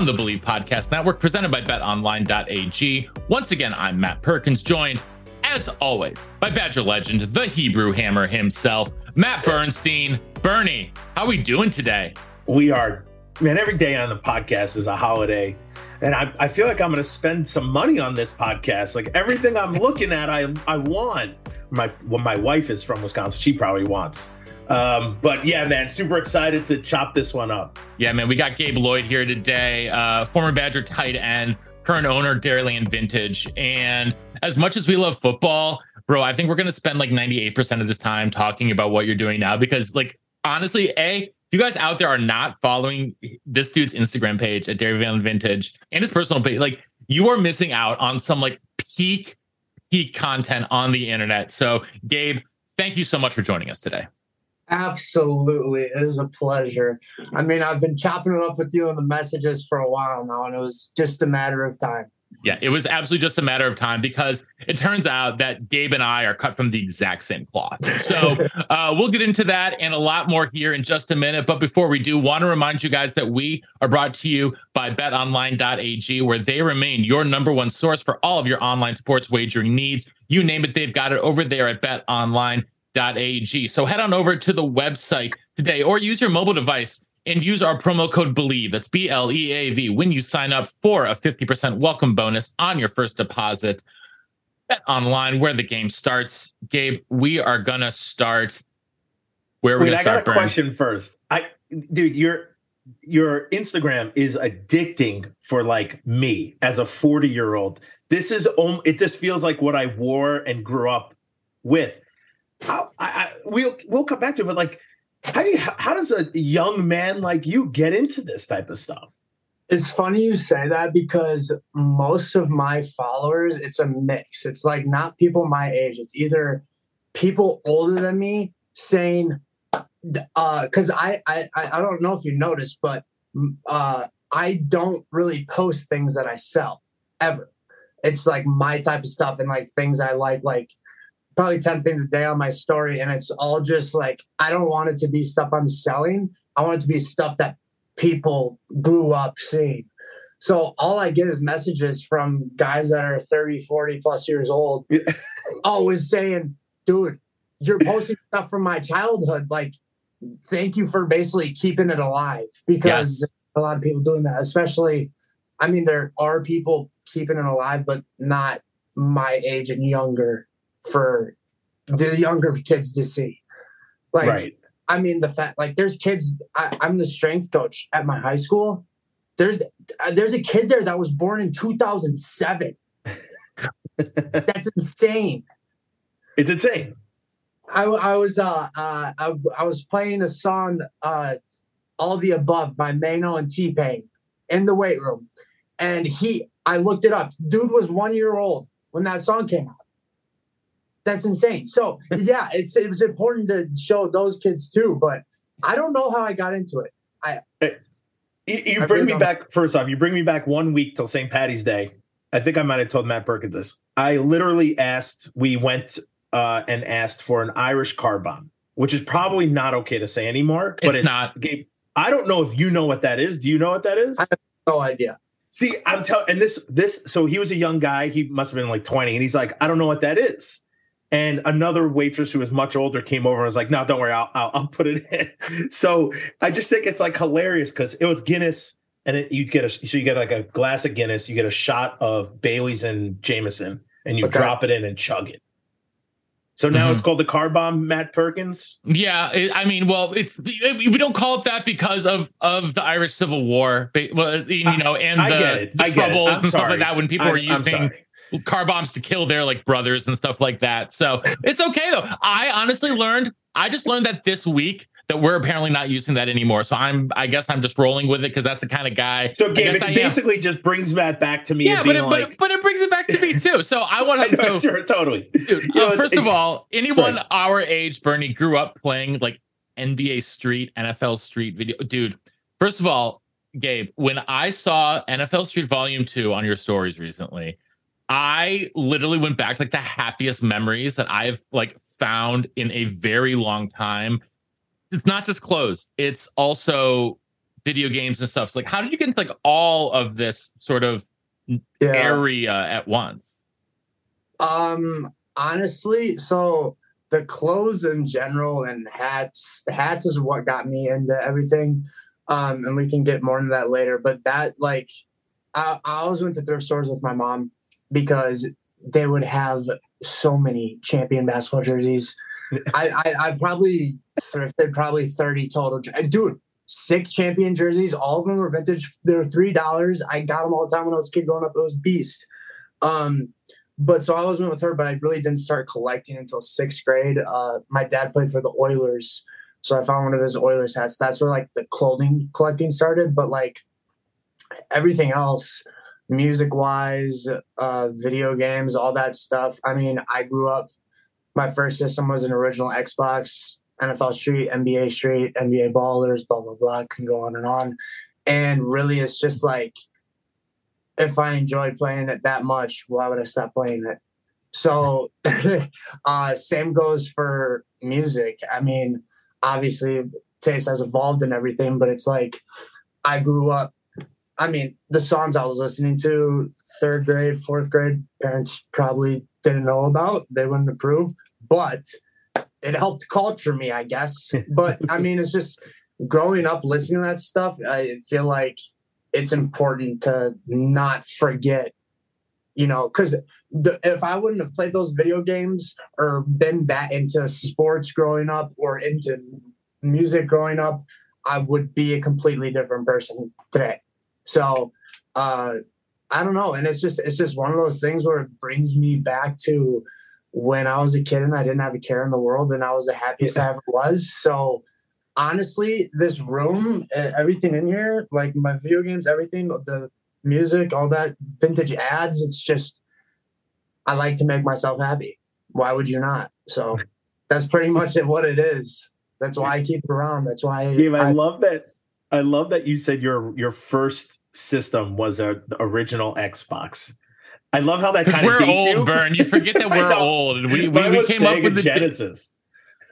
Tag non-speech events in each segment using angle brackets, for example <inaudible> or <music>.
On the Bleav Podcast Network, presented by betonline.ag. Once again, I'm Matt Perkins, joined, as always, by Badger legend, the Hebrew Hammer himself, Matt Bernstein. Bernie, how are we doing today? we are man every day on the podcast is a holiday and i, I feel like i'm going to spend some money on this podcast like everything i'm looking at i i want my well my wife is from wisconsin she probably wants um but yeah man super excited to chop this one up Yeah, man, we got Gabe Lloyd here today, uh, former Badger tight end, current owner, Dairyland Vintage. And as much as we love football, bro, I think we're going to spend like 98% of this time talking about what you're doing now because, like, honestly, A, you guys out there are not following this dude's Instagram page at Dairyland Vintage and his personal page. Like, you are missing out on some like peak, peak content on the internet. So, Gabe, thank you so much for joining us today. Absolutely. It is a pleasure. I mean, I've been chopping it up with you in the messages for a while now, and it was just a matter of time. Yeah, it was absolutely just a matter of time because it turns out that Gabe and I are cut from the exact same cloth. So <laughs> uh, we'll get into that and a lot more here in just a minute. But before we do, want to remind you guys that we are brought to you by betonline.ag, where they remain your number one source for all of your online sports wagering needs. You name it, they've got it over there at betonline.ag. So head on over to the website today or use your mobile device and use our promo code BLEAV. That's B L E A V when you sign up for a 50% welcome bonus on your first deposit. Bet online where the game starts. Gabe, we are going to start where we're going i got a Burn. question first i dude your your instagram is addicting for like me as a 40 year old this is it just feels like what i wore and grew up with how I, I we'll we'll come back to it but like how do you how, does a young man like you get into this type of stuff It's funny you say that because most of my followers, it's a mix. It's like not people my age. It's either people older than me saying, uh, because I, I I don't know if you noticed, but uh, I don't really post things that I sell ever. It's like my type of stuff and like things I like, like probably 10 things a day on my story. And it's all just like, I don't want it to be stuff I'm selling. I want it to be stuff that people grew up seeing. So all I get is messages from guys that are 30, 40 plus years old, <laughs> always saying, dude, you're posting <laughs> stuff from my childhood. Like, thank you for basically keeping it alive because a lot of people doing that, especially, I mean, there are people keeping it alive, but not my age and younger for the younger kids to see. Like, right I mean, the fact like there's kids. I, I'm the strength coach at my high school. There's uh, there's a kid there that was born in 2007. <laughs> That's insane. it's insane I, I was uh, uh I, I was playing a song uh all the above by Maino and T Pain in the weight room, and he I looked it up. Dude was one year old when that song came out. That's insane. So yeah, it's it was important to show those kids too. But I don't know how I got into it. you, you I bring really me don't- back first off you bring me back one week till st patty's day i think i might have told matt perkins this i literally asked we went uh, and asked for an irish car bomb which is probably not okay to say anymore but It's it's, not. Gabe, i don't know if you know what that is do you know what that is I- No idea. see i'm telling and this this so he was a young guy he must have been like 20 and he's like i don't know what that is and another waitress who was much older came over and was like, "No, don't worry, I'll I'll, I'll put it in." <laughs> So I just think it's like hilarious because it was Guinness, and it, you get a so you get like a glass of Guinness, you get a shot of Bailey's and Jameson, and you Okay. drop it in and chug it. So now Mhm. it's called the car bomb, Matt Perkins. Yeah, it, I mean, well, it's we don't call it that because of of the Irish Civil War, well, you know, and I the, the I get it. troubles and stuff like that when people I'm- were using sorry. Car bombs to kill their like brothers and stuff like that. So it's okay though. I honestly learned, I just learned that this week that we're apparently not using that anymore. So I'm, I guess I'm just rolling with it because that's the kind of guy. So, Gabe, it I am. basically just brings that back to me. yeah, but it, like, but, but it brings it back to me <laughs> too. So I want to. know, So, <laughs> totally. dude, You know, uh, first of all, anyone Right. our age, Bernie, grew up playing like NBA Street, NFL Street video. Dude, first of all, Gabe, when I saw NFL Street Volume 2 on your stories recently, I literally went back like the happiest memories that I've like found in a very long time. It's not just clothes, it's also video games and stuff. So like, how did you get into like all of this sort of Yeah. area at once? Um, honestly, so the clothes in general and hats, hats is what got me into everything. Um, and we can get more into that later. But that, like, I, I always went to thrift stores with my mom because they would have so many champion basketball jerseys. <laughs> I, I, I probably thrifted probably 30 total. Dude, six champion jerseys. All of them were vintage. They're $3. I got them all the time when I was a kid growing up. It was beast. Um, but so I always went with her, but I really didn't start collecting until sixth grade. Uh, my dad played for the Oilers, so I found one of his Oilers hats. That's where like the clothing collecting started. But like everything else, music wise, uh, video games, all that stuff. I mean, I grew up. My first system was an original Xbox, NFL Street, NBA Street, NBA Ballers, blah blah blah. Can go on and on. And really, it's just like if I enjoyed playing it that much, why would I stop playing it? So, <laughs> uh, same goes for music. I mean, obviously, taste has evolved and everything, but it's like I grew up. I mean, the songs I was listening to third grade, fourth grade, parents probably didn't know about. They wouldn't approve, but it helped culture me, I guess. <laughs> But I mean, it's just growing up listening to that stuff. I feel like it's important to not forget, you know, because if I wouldn't have played those video games or been that into sports growing up or into music growing up, I would be a completely different person today. So, uh, I don't know, and it's just it's just one of those things where it brings me back to when I was a kid and I didn't have a care in the world and I was the happiest I ever was. So honestly, this room, everything in here, like my video games, everything, the music, all that vintage ads, it's just I like to make myself happy. Why would you not? So <laughs> that's pretty much it, what it is. That's why I keep it around. That's why Gabe, I I- love that. I love that you said your your first system was a the original Xbox. I love how that kind of we're dates old, you. Burn. You forget <laughs> that we're old, and we we, we was came up with the Genesis.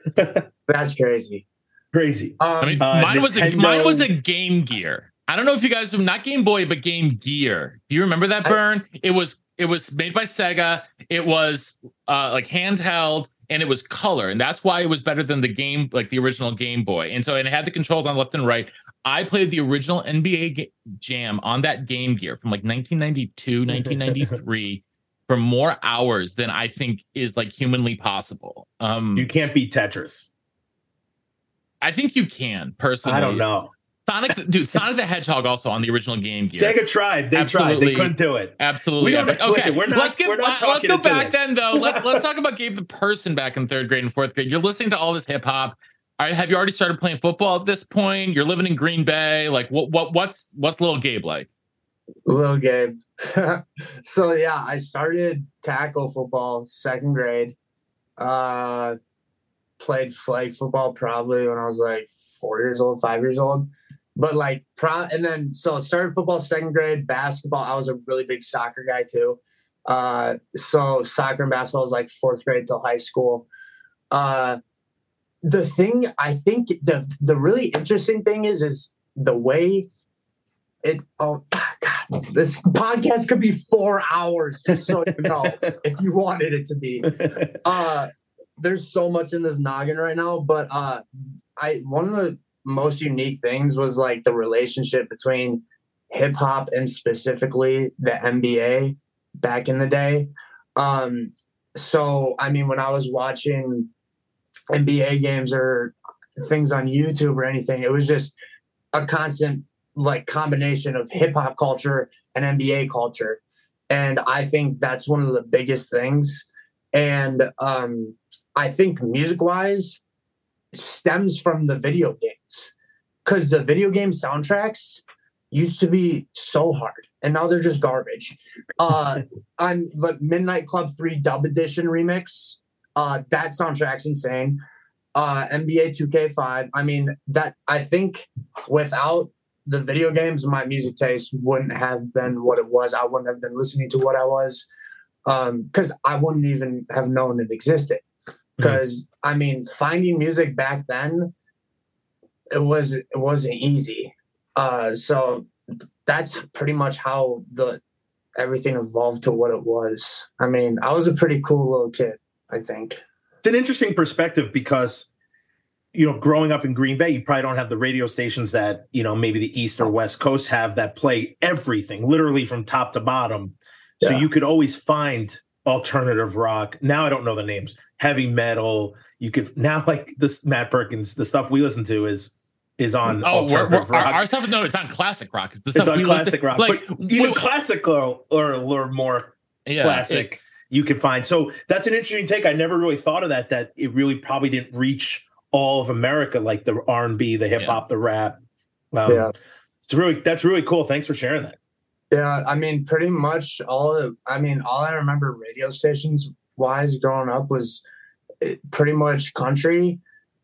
<laughs> that's crazy. Crazy. Um, I mean, Uh, mine was a mine was a Game Gear. I don't know if you guys not Game Boy, but Game Gear. Do you remember that I- burn? It was it was made by Sega. It was uh, like handheld and it was color, and that's why it was better than the game, like the original Game Boy. And so and it had the controls on left and right. I played the original NBA ga- Jam on that Game Gear from like 1992, 1993 <laughs> for more hours than I think is like humanly possible. Um, you can't beat Tetris. I think you can personally. I don't know. Sonic, dude, Sonic the Hedgehog also on the original Game Gear. Sega tried. They tried. Absolutely. They couldn't do it. Absolutely. We don't- epic. Okay, listen, we're not- let's get we're not let's go into back this. then though. Let, let's talk about <laughs> Gabe the person back in third grade and fourth grade. You're listening to all this hip hop. All right, have you already started playing football at this point? You're living in Green Bay. Like what what what's what's little Gabe like? Little Gabe. <laughs> so yeah, I started tackle football second grade. Uh played flag football probably when I was like four years old, five years old. But like pro and then so I started football second grade, basketball. I was a really big soccer guy too. Uh so soccer and basketball was like fourth grade till high school. Uh the thing I think the the really interesting thing is is the way it oh god this podcast could be four hours just so you know <laughs> if you wanted it to be <laughs> uh there's so much in this noggin right now but uh i one of the most unique things was like the relationship between hip hop and specifically the nba back in the day um so i mean when i was watching nba games or things on youtube or anything it was just a constant like combination of hip hop culture and NBA culture. And I think that's one of the biggest things. And um, I think music wise, stems from the video games because the video game soundtracks used to be so hard and now they're just garbage. Uh, <laughs> on the Midnight Club 3 Dub Edition remix, uh, that soundtrack's insane. Uh, NBA 2K5. I mean, that I think without the video games, my music taste wouldn't have been what it was. I wouldn't have been listening to what I was um because I wouldn't even have known it existed. Because I mean, finding music back then, it was it wasn't easy. Uh, so that's pretty much how the everything evolved to what it was. I mean, I was a pretty cool little kid. I think. It's an interesting perspective because you know, growing up in Green Bay, you probably don't have the radio stations that, you know, maybe the East or West Coast have that play everything, literally from top to bottom. So you could always find alternative rock. Now I don't know the names. Heavy metal. You could <laughs> now like this Matt Perkins, the stuff we listen to is is on Oh, we're, we're, alternative our, rock. our stuff. No, it's on classic rock. It's, the it's on we classic listen- rock. Like but even we- classical or, or more yeah, classic. you could find. So that's an interesting take. I never really thought of that. That it really probably didn't reach all of America, like the R and B, the hip hop, the rap. Um, Yeah. it's really that's really cool. Thanks for sharing that. Yeah, I mean, pretty much all. Of, I mean, all I remember radio stations wise growing up was eh, pretty much country,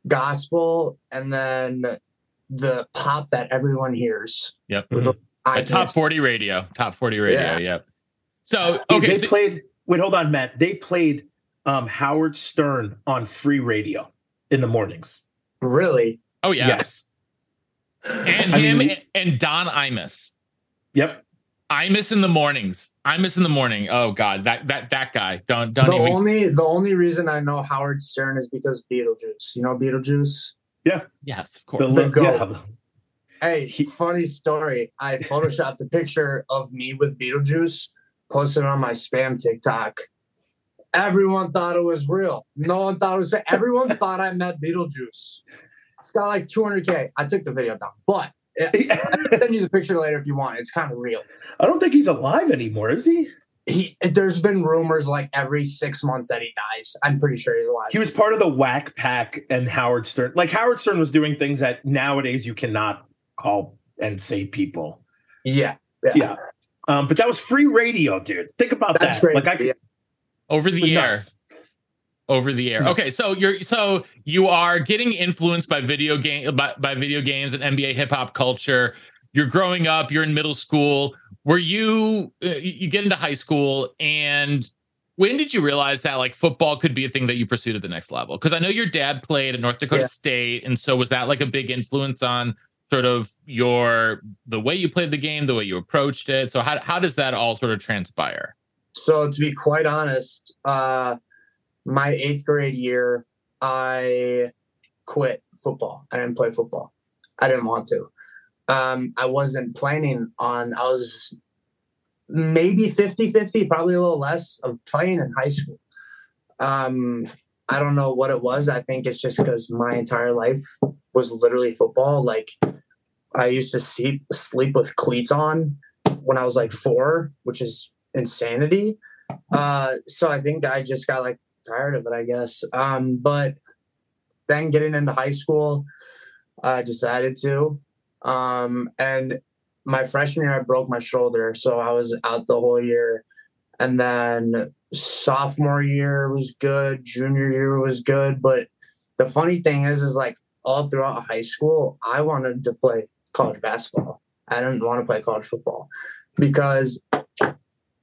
gospel, and then the pop that everyone hears. Yep. With the A top 40 radio. Top 40 radio. Yeah. Yep. So, okay. they so- played. Wait, hold on, Matt. They played um, Howard Stern on free radio in the mornings. Really? oh, yeah. Yes. And I him mean- and Don Imus. Yep. Imus in the mornings. Imus in the morning. Oh God, that that that guy. Don't don't the even. only the only reason I know Howard Stern is because Beetlejuice. You know Beetlejuice. Yeah. Yes, of course. The, The yeah. Hey, He- funny story. I photoshopped a picture of me with Beetlejuice, posted it on my spam TikTok. Everyone thought it was real. No one thought it was. Everyone <laughs> thought I met Beetlejuice. It's got like 200k. I took the video down, but I can <laughs> send you the picture later if you want. It's kind of real. I don't think he's alive anymore, is he? He, there's been rumors like every six months that he dies. I'm pretty sure he's alive. He was part of the Wack Pack and Howard Stern. Like Howard Stern was doing things that nowadays you cannot call and say people. yeah, Yeah. Um, but that was free radio, dude. Think about That's that. great. Like I could over the air. nuts. Over the air. Okay, so you're so you are getting influenced by video game by, by video games and NBA hip hop culture. You're growing up. You're in middle school. Were you uh, you get into high school and when did you realize that like football could be a thing that you pursued at the next level? Because I know your dad played at North Dakota Yeah. State, and so was that like a big influence on sort of your the way you played the game, the way you approached it? So how how does that all sort of transpire? So to be quite honest, uh, my eighth grade year, I quit football. I didn't play football. I didn't want to. Um, I wasn't planning on. I was maybe 50-50, probably a little less of playing in high school. Um, I don't know what it was. I think it's just because my entire life was literally football. Like I used to sleep sleep with cleats on when I was like four, which is insanity. Uh, so I think I just got like tired of it, I guess. Um, but then getting into high school, I decided to. Um, and my freshman year, I broke my shoulder, so I was out the whole year. And then sophomore year was good, junior year was good, but the funny thing is, is like all throughout high school, I wanted to play college basketball. I didn't want to play college football because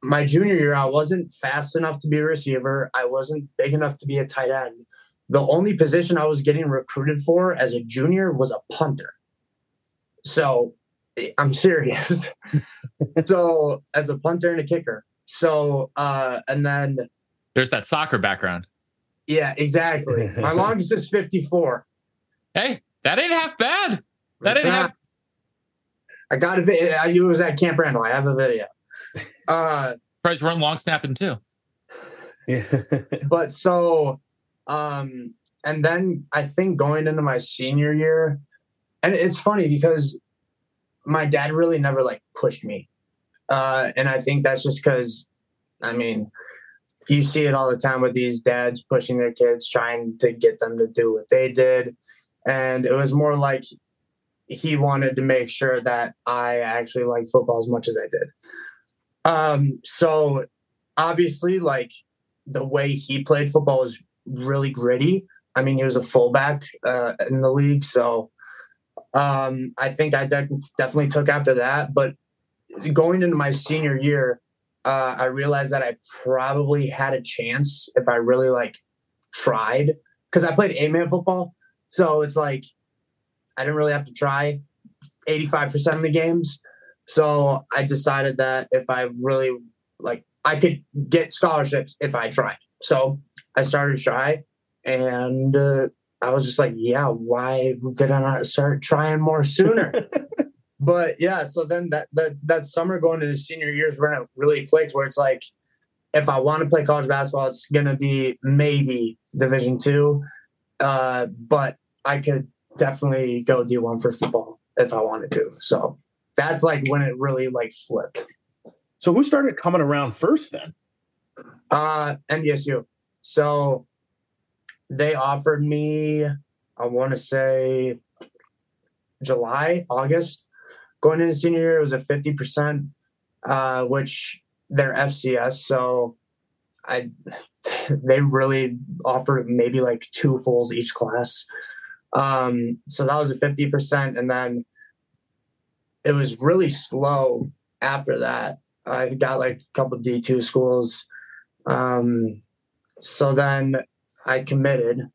my junior year, I wasn't fast enough to be a receiver. I wasn't big enough to be a tight end. The only position I was getting recruited for as a junior was a punter. So I'm serious. <laughs> so as a punter and a kicker. So uh and then There's that soccer background. yeah, exactly. My <laughs> longest is 54. Hey, that ain't half bad. That It's ain't not- half. I got a video. I was at Camp Randall. I have a video. Uh Price run long snapping too. Yeah. <laughs> but so um and then i think going into my senior year and it's funny because my dad really never like pushed me uh and i think that's just because i mean you see it all the time with these dads pushing their kids trying to get them to do what they did and it was more like he wanted to make sure that I actually liked football as much as I did. Um, so obviously, like the way he played football was really gritty. I mean, he was a fullback uh, in the league, so um, I think I de- definitely took after that. But going into my senior year, uh, I realized that I probably had a chance if I really like tried because I played eight man football. So it's like I didn't really have to try 85% of the games. So I decided that if I really like, I could get scholarships if I tried. So I started try and uh, I was just like, yeah, why did I not start trying more sooner? <laughs> but yeah, so then that, that that summer going into the senior years when it really clicked, where it's like, if I want to play college basketball, it's gonna be maybe Division two, uh, but I could definitely go D one for football if I wanted to. So that's like when it really like flipped. So who started coming around first then? Uh, NDSU. So they offered me, I want to say July, August. Going into senior year, it was a 50%, uh, which they're FCS. So I, <laughs> they really offered maybe like two fulls each class. Um, so that was a 50%. And then it was really slow after that. I got like a couple D2 schools. Um, so then I committed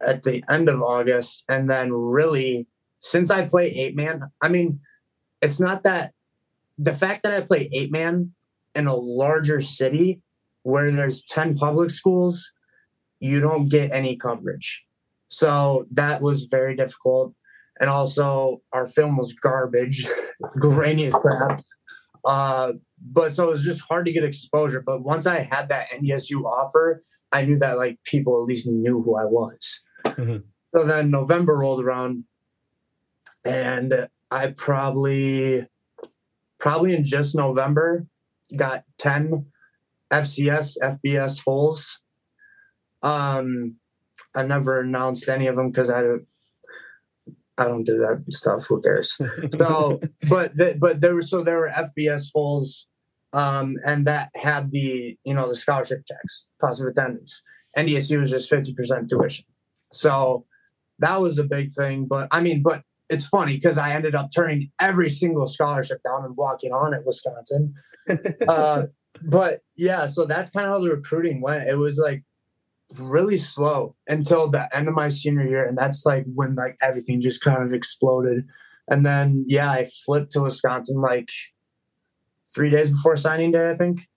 at the end of August. And then really, since I play eight man, I mean, it's not that the fact that I play eight man in a larger city where there's 10 public schools, you don't get any coverage. So that was very difficult. And also, our film was garbage, <laughs> grainy as crap. Uh, but so it was just hard to get exposure. But once I had that NDSU offer, I knew that like people at least knew who I was. Mm-hmm. So then November rolled around, and I probably, probably in just November, got ten FCS FBS fulls. Um, I never announced any of them because I don't. I don't do that stuff. Who cares? <laughs> So, but th- but there were so there were FBS fulls, um, and that had the you know the scholarship checks, positive attendance. NDSU was just fifty percent tuition, so that was a big thing. But I mean, but it's funny because I ended up turning every single scholarship down and walking on at Wisconsin. <laughs> uh, but yeah, so that's kind of how the recruiting went. It was like really slow until the end of my senior year and that's like when like everything just kind of exploded and then yeah i flipped to wisconsin like three days before signing day i think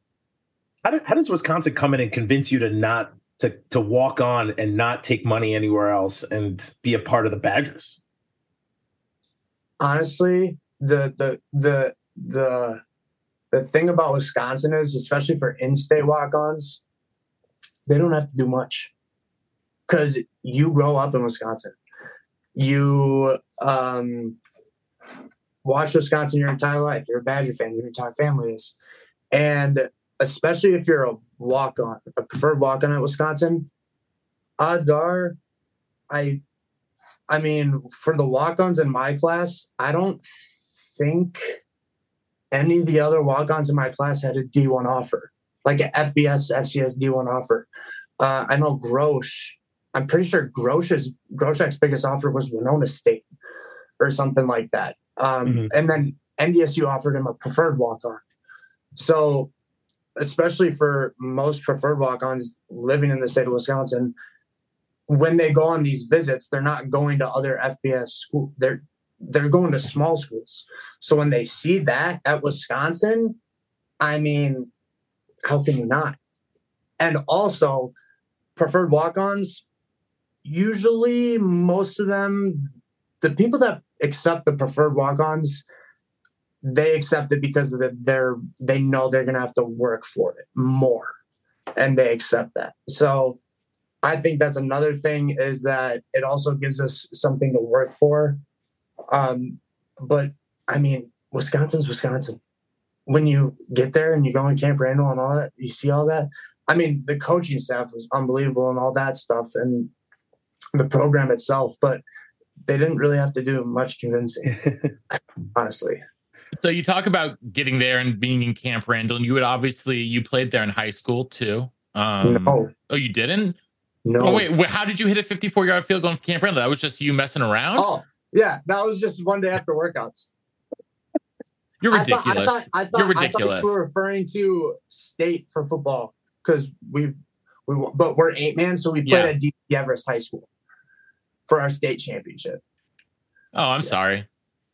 How, did, how does Wisconsin come in and convince you to not to to walk on and not take money anywhere else and be a part of the Badgers? honestly the the the the the thing about wisconsin is especially for in-state walk-ons they don't have to do much because you grow up in Wisconsin. You um, watch Wisconsin your entire life. You're a Badger fan. Your entire family is, and especially if you're a walk on, a preferred walk on at Wisconsin, odds are, I, I mean, for the walk ons in my class, I don't think any of the other walk ons in my class had a D1 offer like an FBS, FCS D1 offer. Uh, I know Grosh. I'm pretty sure Grosh's Groshek's biggest offer was Winona State or something like that. Um, Mhm. And then NDSU offered him a preferred walk on. So, especially for most preferred walk ons living in the state of Wisconsin, when they go on these visits, they're not going to other FBS school. They're they're going to small schools. So when they see that at Wisconsin, I mean, how can you not? And also, preferred walk ons, usually most of them, the people that accept the preferred walk ons, they accept it because they're they know they're gonna have to work for it more, and they accept that. So, I think that's another thing is that it also gives us something to work for. Um, but I mean, Wisconsin's Wisconsin when you get there and you go in Camp Randall and all that, you see all that. I mean, the coaching staff was unbelievable and all that stuff. And the program itself, but they didn't really have to do much convincing, <laughs> honestly. So you talk about getting there and being in Camp Randall, and you would obviously you played there in high school too. Um, no, Oh, you didn't? no. Oh wait, wh- how did you hit a 54 yard field goal in Camp Randall? That was just you messing around. Oh, yeah, that was just one day after workouts. You're I thought- ridiculous. I thought, I thought, You're I thought ridiculous. we were referring to state for football because we, we, but we're eight man, so we played Yeah. at D. Everest High School for our state championship. oh, I'm sorry.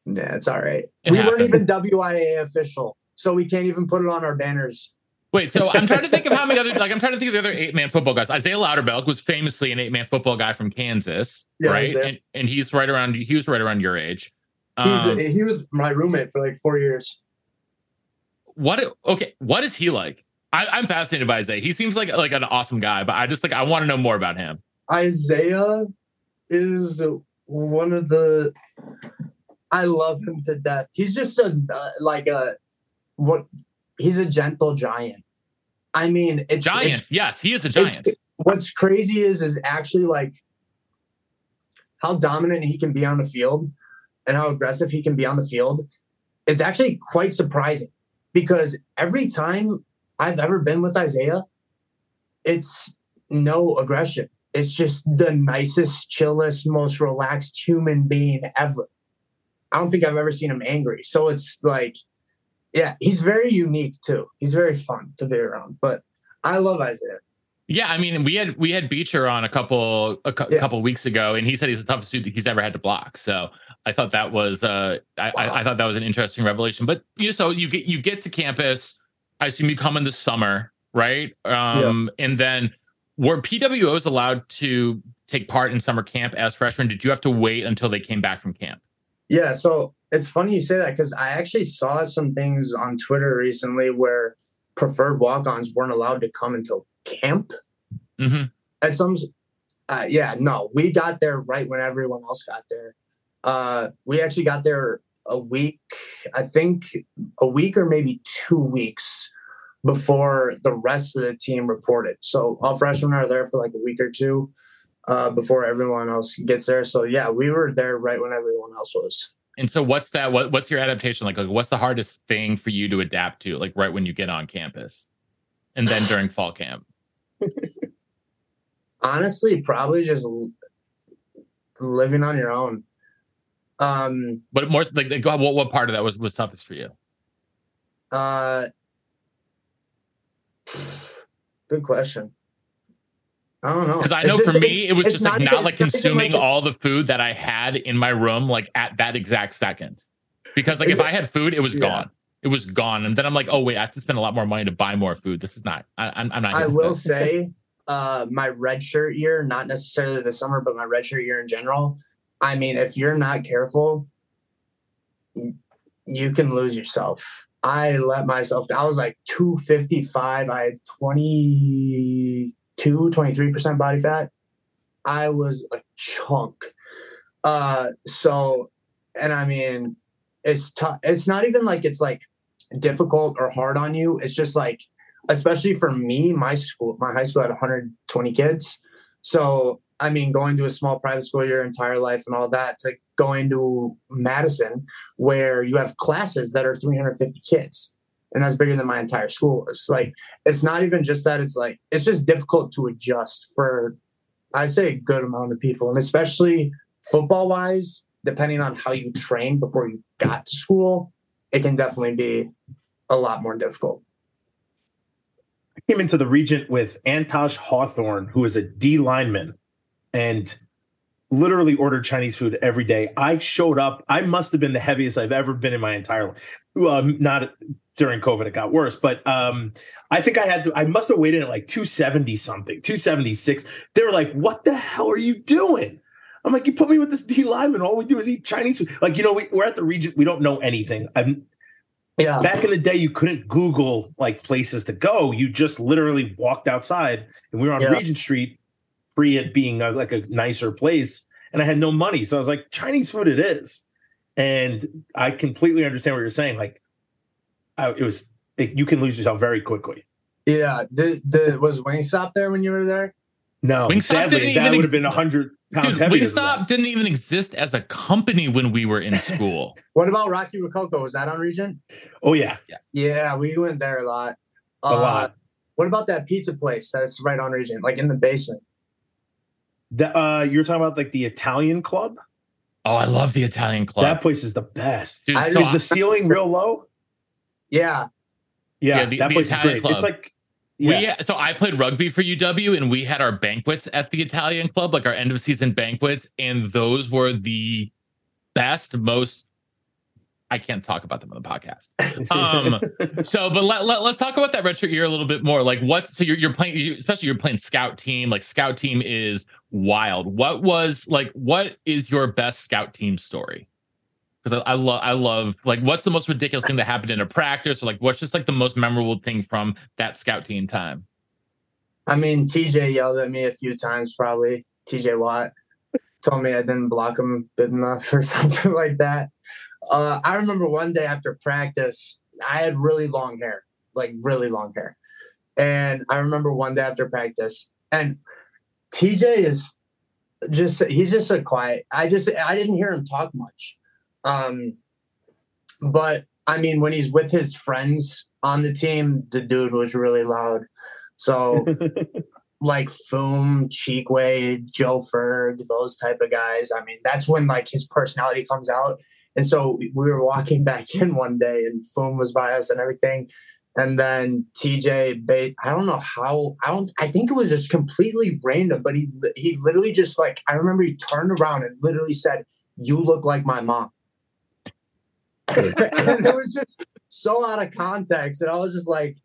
Yeah, it's all right. It we weren't even WIA official, so we can't even put it on our banners. Wait, so I'm trying to think of how many other like I'm trying to think of the other eight man football guys. Isaiah Loudermilk was famously an eight man football guy from Kansas, Yeah, right? And, and he's right around he was right around your age. He's, Um, he was my roommate for like four years. what okay, what is he like? I, I'm fascinated by Isaiah. He seems like like an awesome guy, but I just like I want to know more about him. Isaiah is one of the. I love him to death. He's just a uh, like a what? He's a gentle giant. I mean, it's Giant, it's- yes, he is a giant. what's crazy is is actually like how dominant he can be on the field and how aggressive he can be on the field is actually quite surprising because every time I've ever been with Isaiah, it's no aggression. It's just the nicest, chillest, most relaxed human being ever. I don't think I've ever seen him angry. So it's like, yeah, he's very unique too. He's very fun to be around. But I love Isaiah. Yeah, I mean, we had we had Beecher on a couple a cou- Yeah. couple weeks ago, and he said he's the toughest dude he's ever had to block. So I thought that was uh, I, I, I thought that was an interesting revelation. But you know, so you get you get to campus. I assume you come in the summer, right? Um, and then were PWOs allowed to take part in summer camp as freshmen? Did you have to wait until they came back from camp? Yeah, so it's funny you say that because I actually saw some things on Twitter recently where preferred walk-ons weren't allowed to come until camp. hmm At some, uh, yeah, no, we got there right when everyone else got there. Uh, we actually got there a week, I think, a week or maybe two weeks before the rest of the team reported. So all freshmen are there for like a week or two uh, before everyone else gets there. So yeah, we were there right when everyone else was. And so, what's that? What, what's your adaptation like? Like, what's the hardest thing for you to adapt to? Like, right when you get on campus, and then during fall camp. Honestly probably just living on your own um But more like, like, what what part of that was was toughest for you? uh good question i don't know Because I know just- for me, it was just like even- not like consuming it's- all the food that I had in my room, like at that exact second. Because like if I had food, it was Yeah. gone. It was gone, and then I'm like, oh wait, I have to spend a lot more money to buy more food. This is not. I, I'm, I'm not. i will this. say uh my red shirt year not necessarily the summer but my red shirt year in general i mean if you're not careful you can lose yourself i let myself i was like 255 i had 22 23% body fat i was a chunk uh so and i mean it's tough it's not even like it's like difficult or hard on you it's just like especially for me, my school, my high school had 120 kids. So, I mean, going to a small private school your entire life and all that to going to Madison, where you have classes that are 350 kids, and that's bigger than my entire school is. Like, it's not even just that; it's like it's just difficult to adjust for, I'd say, a good amount of people, and especially football wise, depending on how you train before you got to school, it can definitely be a lot more difficult. I came into the Regent with Antosh Hawthorne, who is a D lineman, and literally ordered Chinese food every day. I showed up. I must have been the heaviest I've ever been in my entire life. Well, not during COVID, it got worse, but um, I think I had to, I must have weighed in at like 270 something, 276. They were like, What the hell are you doing? I'm like, You put me with this D lineman. All we do is eat Chinese food. Like, you know, we, we're at the Regent. We don't know anything. I'm, Yeah. back in the day you couldn't google like places to go you just literally walked outside and we were on Yeah. regent street free it being a, like a nicer place and i had no money so i was like chinese food it is and i completely understand what you're saying like I, it was it, you can lose yourself very quickly Yeah. Did, did, was Wingstop there when you were there? no Wingstop sadly that even would ex- have been a hundred pounds Dude, heavier. than Wingstop didn't even exist as a company when we were in school. <laughs> What about Rocky Rococo? Was that on Regent? Oh yeah, Yeah, yeah. we went there a lot. a lot. What about that pizza place that's right on Regent, like in the basement? The, uh, you're talking about like the Italian club. oh, I love the Italian club. That place is the best. Dude, I- so is the ceiling real low? Yeah, Yeah, Yeah, the- that the place Italian is great. club. It's like We yeah, so I played rugby for UW and we had our banquets at the Italian club, like our end of season banquets, and those were the best, most I can't talk about them on the podcast. Um <laughs> so but let, let, us talk about that retro year a little bit more. Like what so you're you're playing you, especially you're playing scout team, like scout team is wild. What was like what is your best scout team story? Because I, I love I love like what's the most ridiculous thing that happened in a practice or like what's just like the most memorable thing from that scout team time? I mean, TJ yelled at me a few times, probably. TJ Watt told me I didn't block him good enough <laughs> or something like that. Uh, I remember one day after practice, I had really long hair, like really long hair. And I remember one day after practice, and TJ is just, he's just a quiet, I just, I didn't hear him talk much. Um, but I mean, when he's with his friends on the team, the dude was really loud. So <laughs> like Foom, Cheekway, Joe Ferg, those type of guys. I mean, that's when like his personality comes out. And so we were walking <laughs> back in one day, and Foom was by us and everything. And then TJ, ba- I don't know how. I don't. I think it was just completely random, but he he literally just like I remember he turned around and literally said, "You look like my mom." <laughs> and it was just so out of context, and I was just like,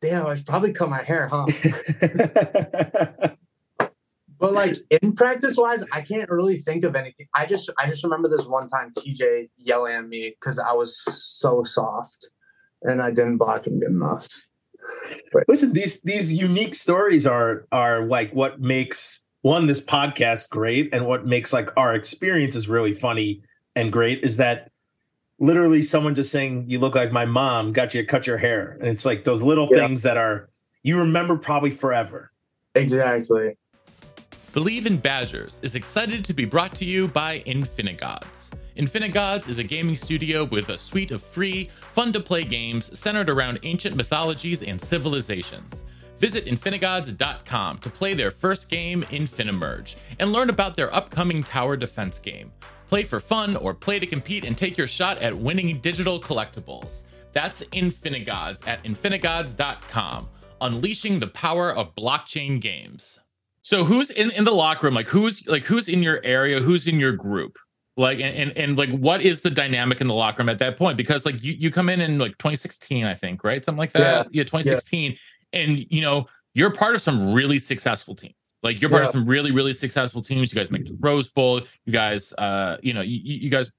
"Damn, I should probably cut my hair, huh?" <laughs> But like in practice wise, I can't really think of anything. I just I just remember this one time TJ yelling at me because I was so soft and I didn't block him good enough. Listen, these these unique stories are are like what makes one this podcast great, and what makes like our experiences really funny and great is that literally someone just saying you look like my mom got you to cut your hair, and it's like those little Yeah. things that are you remember probably forever. Exactly. Bleav in Badgers is excited to be brought to you by Infinigods. Infinigods is a gaming studio with a suite of free, fun to play games centered around ancient mythologies and civilizations. Visit Infinigods.com to play their first game, Infinimerge, and learn about their upcoming tower defense game. Play for fun or play to compete and take your shot at winning digital collectibles. That's Infinigods at Infinigods.com, unleashing the power of blockchain games. So who's in, in the locker room? Like who's like who's in your area? Who's in your group? Like and, and and like what is the dynamic in the locker room at that point? Because like you you come in in like 2016, I think, right? Something like that. Yeah, 2016, and you know you're part of some really successful teams. Like you're part Yeah. of some really really successful teams. You guys make the Rose Bowl. You guys, uh, you know, you, you guys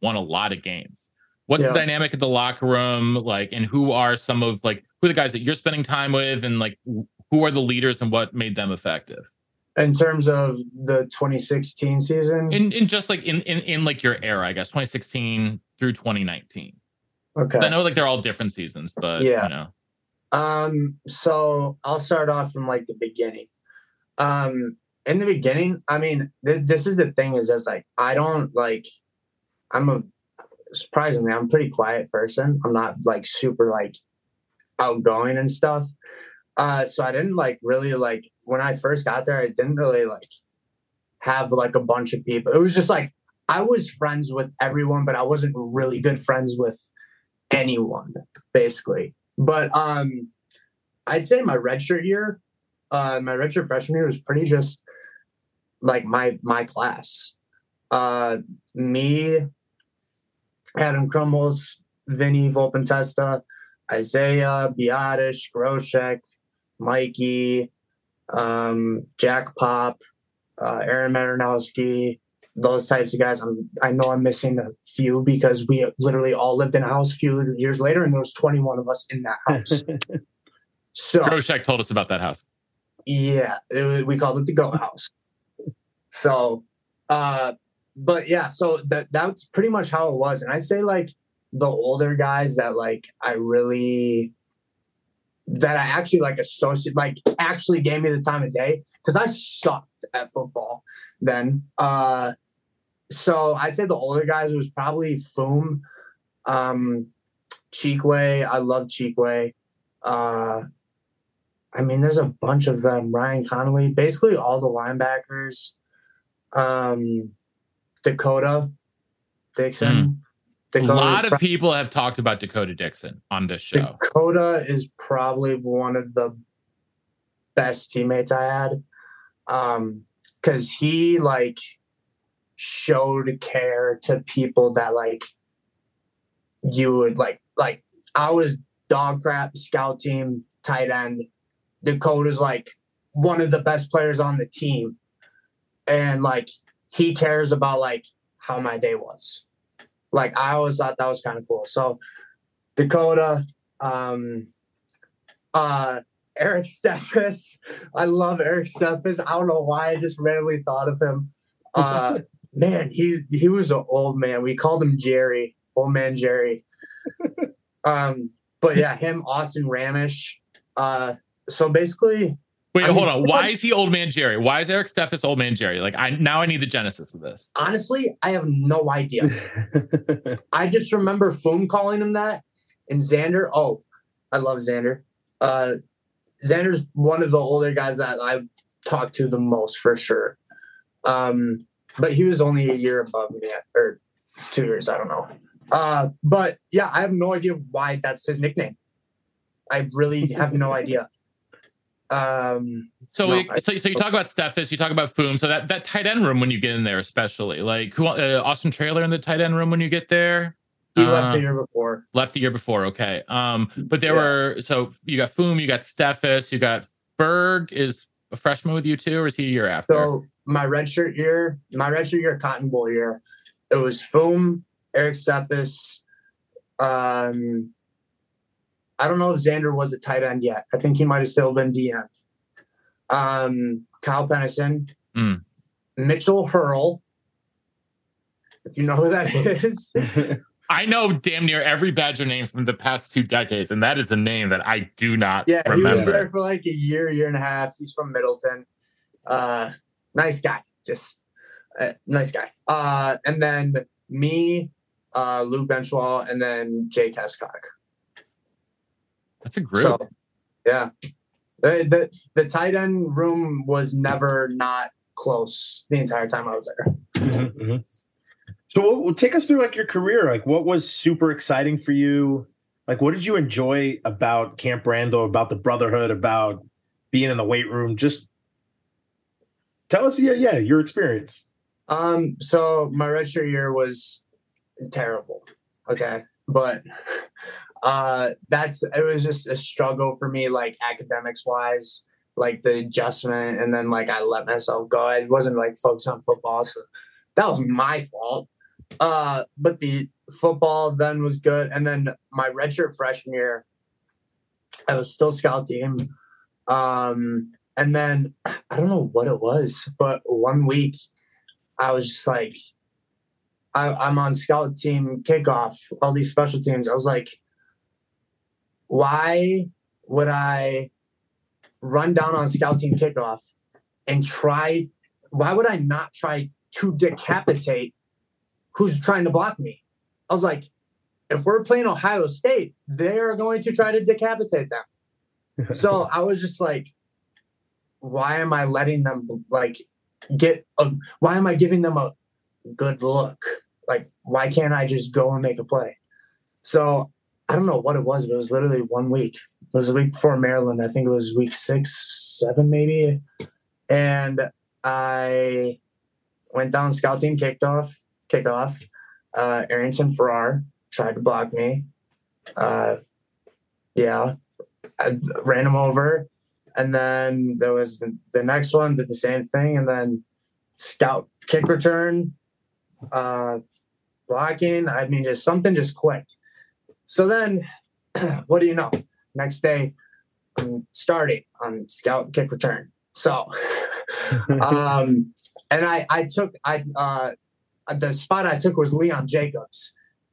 won a lot of games. What's Yeah. the dynamic in the locker room like? And who are some of like who are the guys that you're spending time with? And like who are the leaders and what made them effective? In terms of the 2016 season, in in just like in in in like your era, I guess 2016 through 2019. okay. I know like they're all different seasons, but Yeah. you know, Um, so I'll start off from like the beginning. Um, in the beginning, I mean, th- this is the thing is, is like I don't like. I'm a surprisingly, I'm a pretty quiet person. I'm not like super like outgoing and stuff. Uh, so I didn't like really like when I first got there. I didn't really like have like a bunch of people. It was just like I was friends with everyone, but I wasn't really good friends with anyone, basically. But um, I'd say my redshirt year, uh, my redshirt freshman year was pretty just like my my class. Uh, me, Adam Crumbles, Vinny Volpentesta, Isaiah, Biadish, Groshek, Mikey, um, Jack Pop, uh, Aaron Marinowski, those types of guys. I'm, I know I'm missing a few because we literally all lived in a house a few years later, and there was 21 of us in that house. <laughs> so Groshek told us about that house. Yeah, it, wa- we called it the Go House. So, uh, but yeah, so that that's pretty much how it was, and I'd say like the older guys that like I really that I actually like associate like actually gave me the time of day because I sucked at football then. Uh, so I'd say the older guys was probably Foom, um, Cheekway. I love Cheekway. Uh, I mean, there's a bunch of them. Ryan Connelly, basically all the linebackers. Um, Dakota Dixon. Mm. A lot is of pro- people have talked about Dakota Dixon on this show. Dakota is probably one of the best teammates I had. Um, cause he like showed care to people that like you would like like I was dog crap scout team tight end. Dakota's like one of the best players on the team. And like he cares about like how my day was. Like I always thought that was kind of cool. So Dakota, um, uh, Eric <laughs> Steffes. I love Eric Steffes. I don't know why I just randomly thought of him. Uh, <laughs> man, he he was an old man. We called him Jerry, old man Jerry. <laughs> Um, but yeah, him, Austin Ramesh. Uh, so basically, Wait, I mean, hold on. Why much- is he old man Jerry? Why is Eric Steffes old man Jerry? Like I now I need the genesis of this. honestly, I have no idea. <laughs> I just remember Foom calling him that, and Zander. Oh, I love Zander. Uh, Zander's one of the older guys that I talked to the most for sure. Um, but he was only a year above me, or two years. I don't know. Uh, but yeah, I have no idea why that's his nickname. I really have no <laughs> idea. Um, So, No, we, I- so, so you talk about Steffes, you talk about Foom. So that that tight end room when you get in there, especially like who uh, Austin Traylor in the tight end room when you get there. he Uh, left the year before. left the year before. Okay. Um, but there Yeah. were so you got Foom, you got Steffes, you got Berg is a freshman with you too, or is he a year after? So my redshirt year, my redshirt year, Cotton Bowl year, it was Foom, Eric Steffes. Um, I don't know if Zander was a tight end yet. I think he might have still been DM. Um, Kyle Penniston, Mm. Mitchell Hurl. If you know who that is, <laughs> I know damn near every Badger name from the past two decades, and that is a name that I do not yeah, he was there for like a year, year and a half. He's from Middleton. Uh, nice guy, just uh, nice guy. Uh, and then me, uh, Luke Benzschawel, and then Jake Hescock. That's a group. So, yeah, the, the the tight end room was never not close the entire time I was there. Mhm, mhm. So, what, well, take us through like your career. Like, what was super exciting for you? Like, what did you enjoy about Camp Randall, about the brotherhood, about being in the weight room? Just tell us, yeah, yeah, your experience. Um, so my redshirt year was terrible. Okay. But uh that's it was just a struggle for me, like academics wise, like the adjustment, and then like I let myself go. I wasn't like focused on football. So that was my fault. Uh, but the football then was good. And then my redshirt freshman year, I was still scout team. Um, and then I don't know what it was, but one week I was just like, I, I'm on scout team kickoff, all these special teams. I was like, why would I run down on scout team kickoff and try? Why would I not try to decapitate who's trying to block me? I was like, if we're playing Ohio State, they're going to try to decapitate them. <laughs> So I was just like, why am I letting them like get a why am I giving them a good look? Like, why can't I just go and make a play? So I don't know what it was, but it was literally one week. It was a week before Maryland. I think it was week six, seven, maybe. And I went down scout team kicked off, kickoff. Uh, Arrington Farrar tried to block me. Uh, yeah, I ran him over. And then there was the, the next one, did the same thing. And then scout kick return, uh, blocking. I mean, just something just clicked. So then, <clears throat> what do you know? Next day, I'm starting on scout kick return. So, <laughs> um, and I I took I uh the spot I took was Leon Jacobs,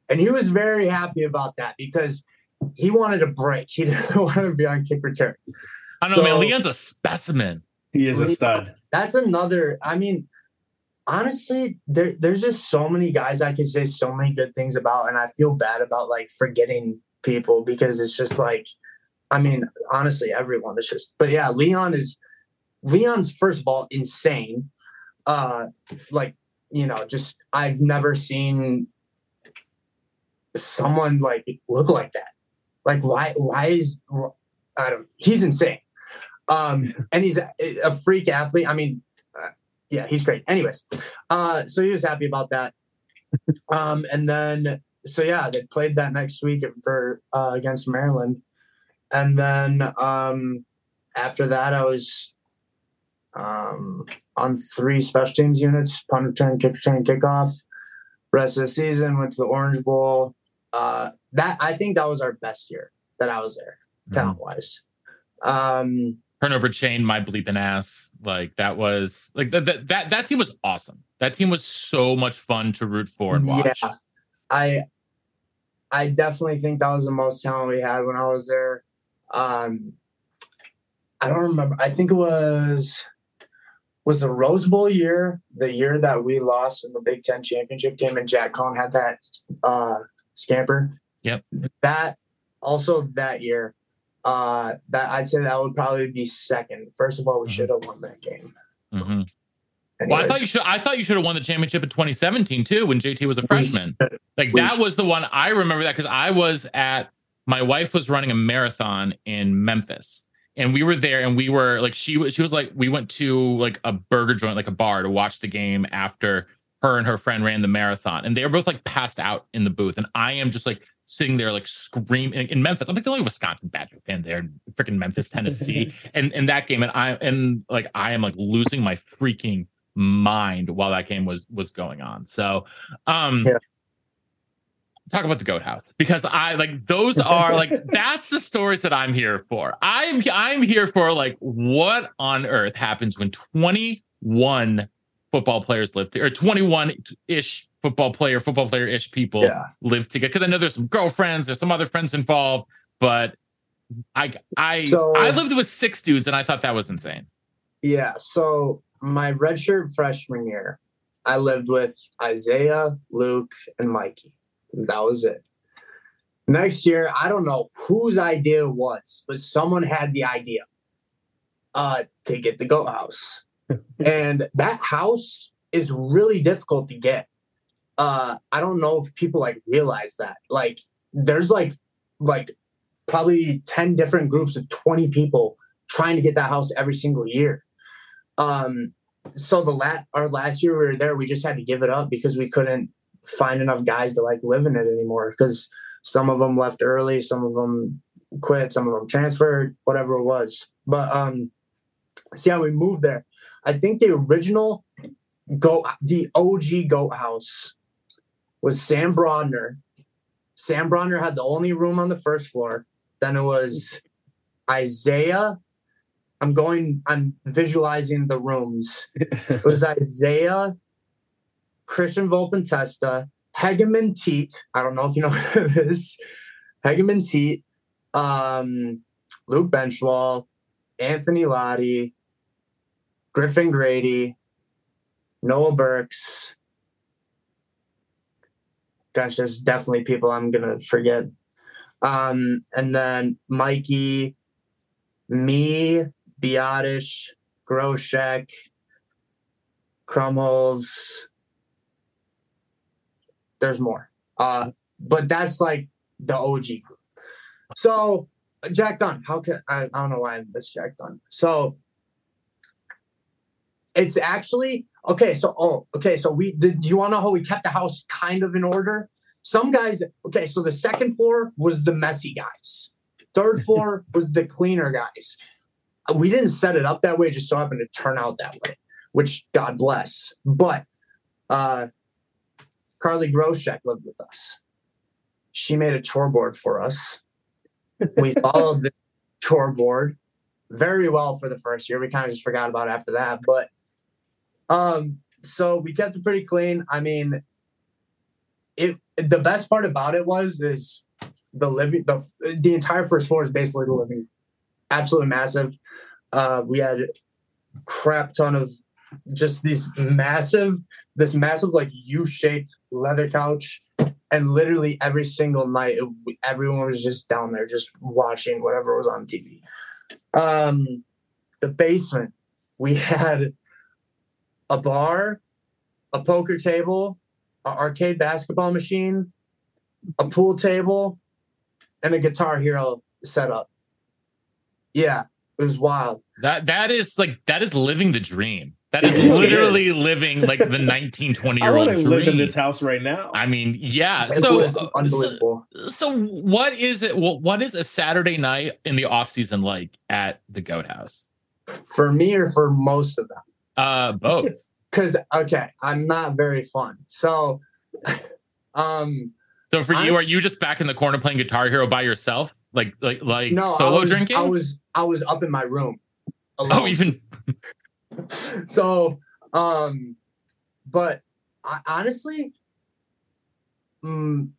and he was very happy about that because he wanted a break. <laughs> He didn't want to be on kick return. I don't know, man. Leon's a specimen. He is a stud. That's another. I mean, honestly, there, there's just so many guys I can say so many good things about, and I feel bad about like forgetting people because it's just like, I mean, honestly, everyone is just. But yeah, Leon is Leon's first of all insane. Uh, like you know, just I've never seen someone like look like that. Like why? Why is I don't? He's insane. Um, and he's a, freak athlete. I mean, yeah, he's great. Anyways, uh, so he was happy about that. <laughs> Um, and then so yeah, they played that next week for uh, against Maryland, and then um, after that, I was um, on three special teams units: punt return, kick return, kickoff. Rest of the season went to the Orange Bowl. Uh, that I think that was our best year that I was there, talent wise. Um, Turnover chain, my bleeping ass. Like that was like that that that, that team was awesome. That team was so much fun to root for and watch. Yeah, I I definitely think that was the most talent we had when I was there. Um, I don't remember. I think it was was the Rose Bowl year, the year that we lost in the Big Ten championship game, and Jack Coan had that uh, scamper. Yep. That also that year, uh, that I'd say that would probably be second. First of all, we Mhm. should have won that game. Mhm. Well, I thought you should. I thought you should have won the championship in 2017 too, when JT was a freshman. Like we that should- was the one I remember that because I was at my wife was running a marathon in Memphis, and we were there, and we were like she was she was like we went to like a burger joint, like a bar, to watch the game after her and her friend ran the marathon, and they were both like passed out in the booth, and I am just like sitting there like screaming in Memphis. I'm like the only Wisconsin Badger fan there, in freaking Memphis, Tennessee, <laughs> and in that game, and I and like I am like losing my freaking mind while that game was was going on. So, um, Yeah. talk about the goat house because I like those <laughs> are like that's the stories that I'm here for. I'm I'm here for like what on earth happens when 21 football players live together or 21 ish football player football player ish people Yeah. live together because I know there's some girlfriends, there's some other friends involved, but I I So- I lived with six dudes and I thought that was insane. Yeah. So my redshirt freshman year, I lived with Isaiah, Luke, and Mikey. That was it. Next year, I don't know whose idea it was, but someone had the idea uh, to get the goat house. And that house is really difficult to get. Uh, I don't know if people like realize that. Like, there's like, like probably 10 different groups of 20 people trying to get that house every single year. Um, so the lat our last year we were there, we just had to give it up because we couldn't find enough guys to like live in it anymore. Because some of them left early, some of them quit, some of them transferred, whatever it was. But um, see how we moved there. I think the original goat, the OG goat house, was Sam Brodner. Sam Brodner had the only room on the first floor. Then it was Isaiah. I'm going, I'm visualizing the rooms. <laughs> It was Isaiah, Christian Volpentesta, Hegeman Teat. I don't know if you know <laughs> who it is. Hegeman Teat, um, Luke Benzschawel, Anthony Lotti, Griffin Grady, Noah Burks. Gosh, there's definitely people I'm gonna forget. Um, and then Mikey, me, Biotish, Groshek, Crumholes. There's more. Uh, but that's like the OG group. So Jack Dunn, how can I, I don't know why I missed Jack Dunn. So it's actually okay. So oh, okay. So we did. Do you want to know how we kept the house kind of in order? Some guys. Okay, so the second floor was the messy guys. Third <laughs> floor was the cleaner guys. We didn't set it up that way. It just so happened to turn out that way, which God bless. But uh, Carly Groshek lived with us. She made a chore board for us. We <laughs> followed the chore board very well for the first year. We kind of just forgot about after that. But um, so we kept it pretty clean. I mean, it the best part about it was is the living the the entire first floor is basically the living absolutely massive. Uh, we had crap ton of just these massive, this massive like U-shaped leather couch, and literally every single night, it, everyone was just down there just watching whatever was on TV. Um, the basement, we <laughs> had a bar, a poker table, an arcade basketball machine, a pool table, and a Guitar Hero setup. Yeah, it was wild. That that is like that is living the dream. That <laughs> is literally is. living like the 19, 20 <laughs> I year old want to dream. live in this house right now. I mean, yeah. It So, was so so what is it? Well, what is a Saturday night in the off season like at the Goat House? for me or for most of them. Uh, both. <laughs> Because okay, I'm not very fun. So, <laughs> um, So for you, I'm- are you just back in the corner playing Guitar Hero by yourself, like like like no, solo I was, drinking? I was I was up in my room. <laughs> oh, even so um but I, honestly mm,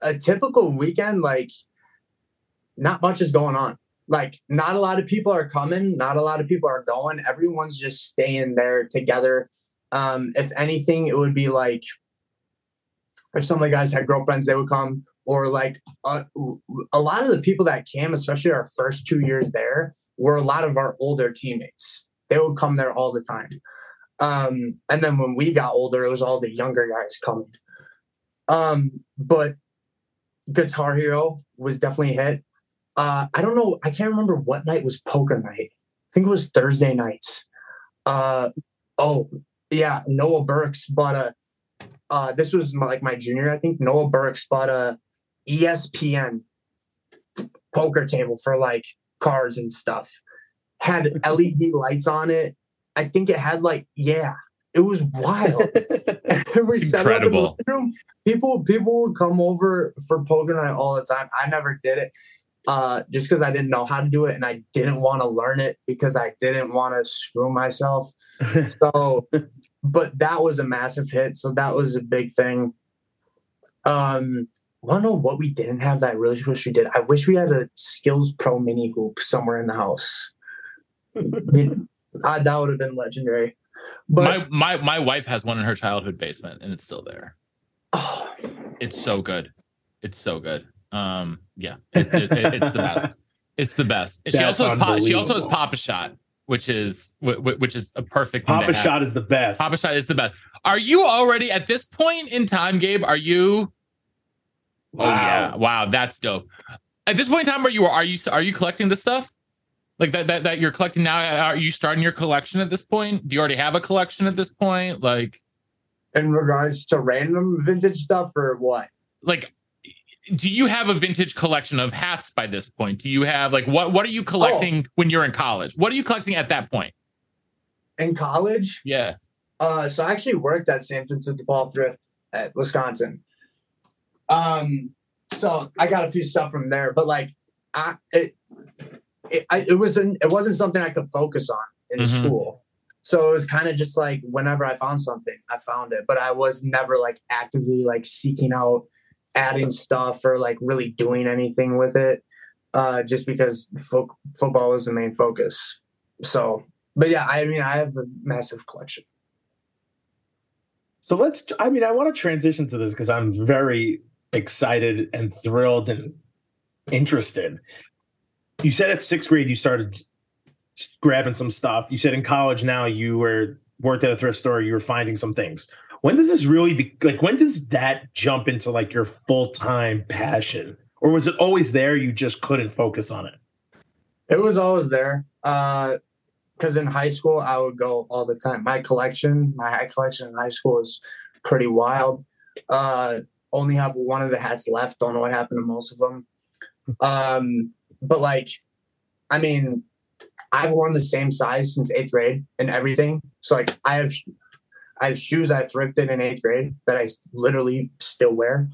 a typical weekend like not much is going on like not a lot of people are coming not a lot of people are going everyone's just staying there together um if anything it would be like if some of the guys had girlfriends they would come or like uh, a lot of the people that came especially our first two years there were a lot of our older teammates they would come there all the time. Um, and then when we got older, it was all the younger guys coming. Um, but Guitar Hero was definitely hit. Uh, I don't know. I can't remember what night was poker night. I think it was Thursday nights. Uh, oh, yeah. Noah Burks bought a, uh, this was my, like my junior, I think. Noah Burks bought a ESPN poker table for like cards and stuff had <laughs> LED lights on it. I think it had like, yeah, it was wild. <laughs> <laughs> we set up in the Incredible. room. People, people would come over for poker night all the time. I never did it uh, just because I didn't know how to do it and I didn't want to learn it because I didn't want to screw myself. <laughs> So, but that was a massive hit. So that was a big thing. Um, I don't know what we didn't have that I really wish we did? I wish we had a SKLZ Pro mini hoop somewhere in the house. It- uh, that would have been legendary. But my my my wife has one in her childhood basement, and it's still there. oh, It's so good. It's so good. Um, yeah, it, it, it- it's the best. <laughs> It's the best. She also has pop, she also has. Pop-A-Shot, which is wh- wh- which is a perfect Papa have. Shot is the best. Pop-A-Shot is the best. Are you already at this point in time, Gabe? Are you? Oh yeah! Wow, that's dope. At this point in time, are you are you are you collecting this stuff? Like that that that you're collecting now? Are you starting your collection at this point? Do you already have a collection at this point? Like in regards to random vintage stuff or what? like do you have a vintage collection of hats by this point? Do you have like what what are you collecting when you're in college? What are you collecting at that point? In college, Yeah. uh, so I actually worked at St. Vincent de Paul Thrift at Wisconsin. Um, so I got a few stuff from there, but like, I it it, I, it wasn't it wasn't something I could focus on in Mhm. school. So it was kind of just like whenever I found something, I found it, but I was never like actively like seeking out adding stuff or like really doing anything with it, uh, just because fo- football was the main focus. So, but yeah, I mean, I have a massive collection. So let's. I mean, I want to transition to this because I'm very excited and thrilled and interested. You said at sixth grade you started grabbing some stuff. You said in college now you were worked at a thrift store. You were finding some things. When does this really be like? When does that jump into like your full time passion, or was it always there? You just couldn't focus on it. It was always there. Uh, because in high school I would go all the time. My collection, my hat collection in high school is pretty wild. Uh, only have one of the hats left. Don't know what happened to most of them. Um, but like, I mean, I've worn the same size since eighth grade and everything. So like, I have, I have shoes I thrifted in eighth grade that I literally still wear.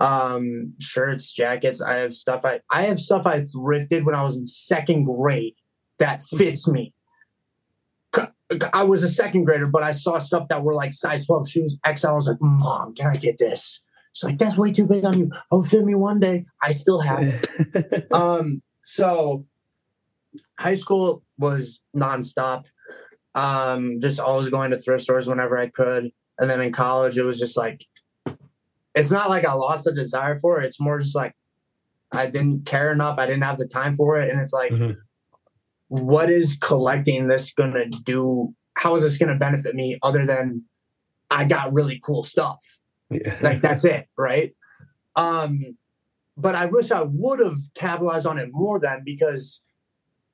Um, shirts, jackets. I have stuff I I have stuff I thrifted when I was in second grade that fits me. I was a second grader, but I saw stuff that were like size 12 shoes, XL. I was like, Mom, can I get this? She's like, That's way too big on you. Oh, fit me one day. I still have it. <laughs> um, so high school was nonstop. Um, just always going to thrift stores whenever I could. And then in college, it was just like, it's not like I lost the desire for it. It's more just like I didn't care enough. I didn't have the time for it. And it's like, Mhm. what is collecting this going to do? How is this going to benefit me other than I got really cool stuff? Yeah. like <laughs> that's it right um but i wish i would have capitalized on it more then because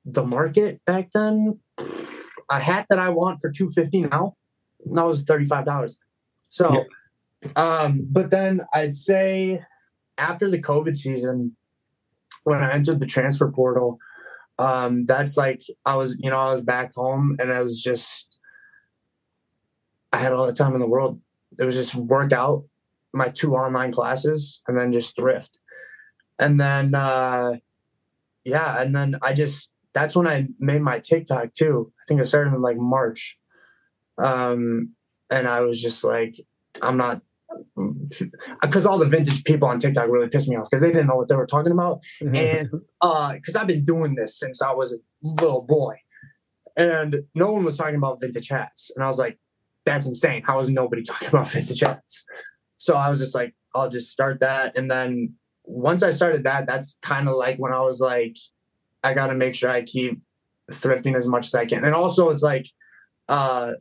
the market back then a hat that i want for 250 now that was $35 so um but then i'd say after the covid season when i entered the transfer portal um that's like i was you know i was back home and i was just i had all the time in the world. It was just work out my two online classes and then just thrift. And then uh yeah and then i just that's when i made my tiktok too. I think i started in like march. Um and i was just like i'm not because all the vintage people on tiktok really pissed me off because they didn't know what they were talking about. And uh because i've been doing this since i was a little boy. And no one was talking about vintage hats. And i was like that's insane. How is nobody <laughs> talking about vintage hats? So i was just like i'll just start that. And then once i started that that's kind of like when i was like i gotta make sure i keep thrifting as much as i can and also it's like uh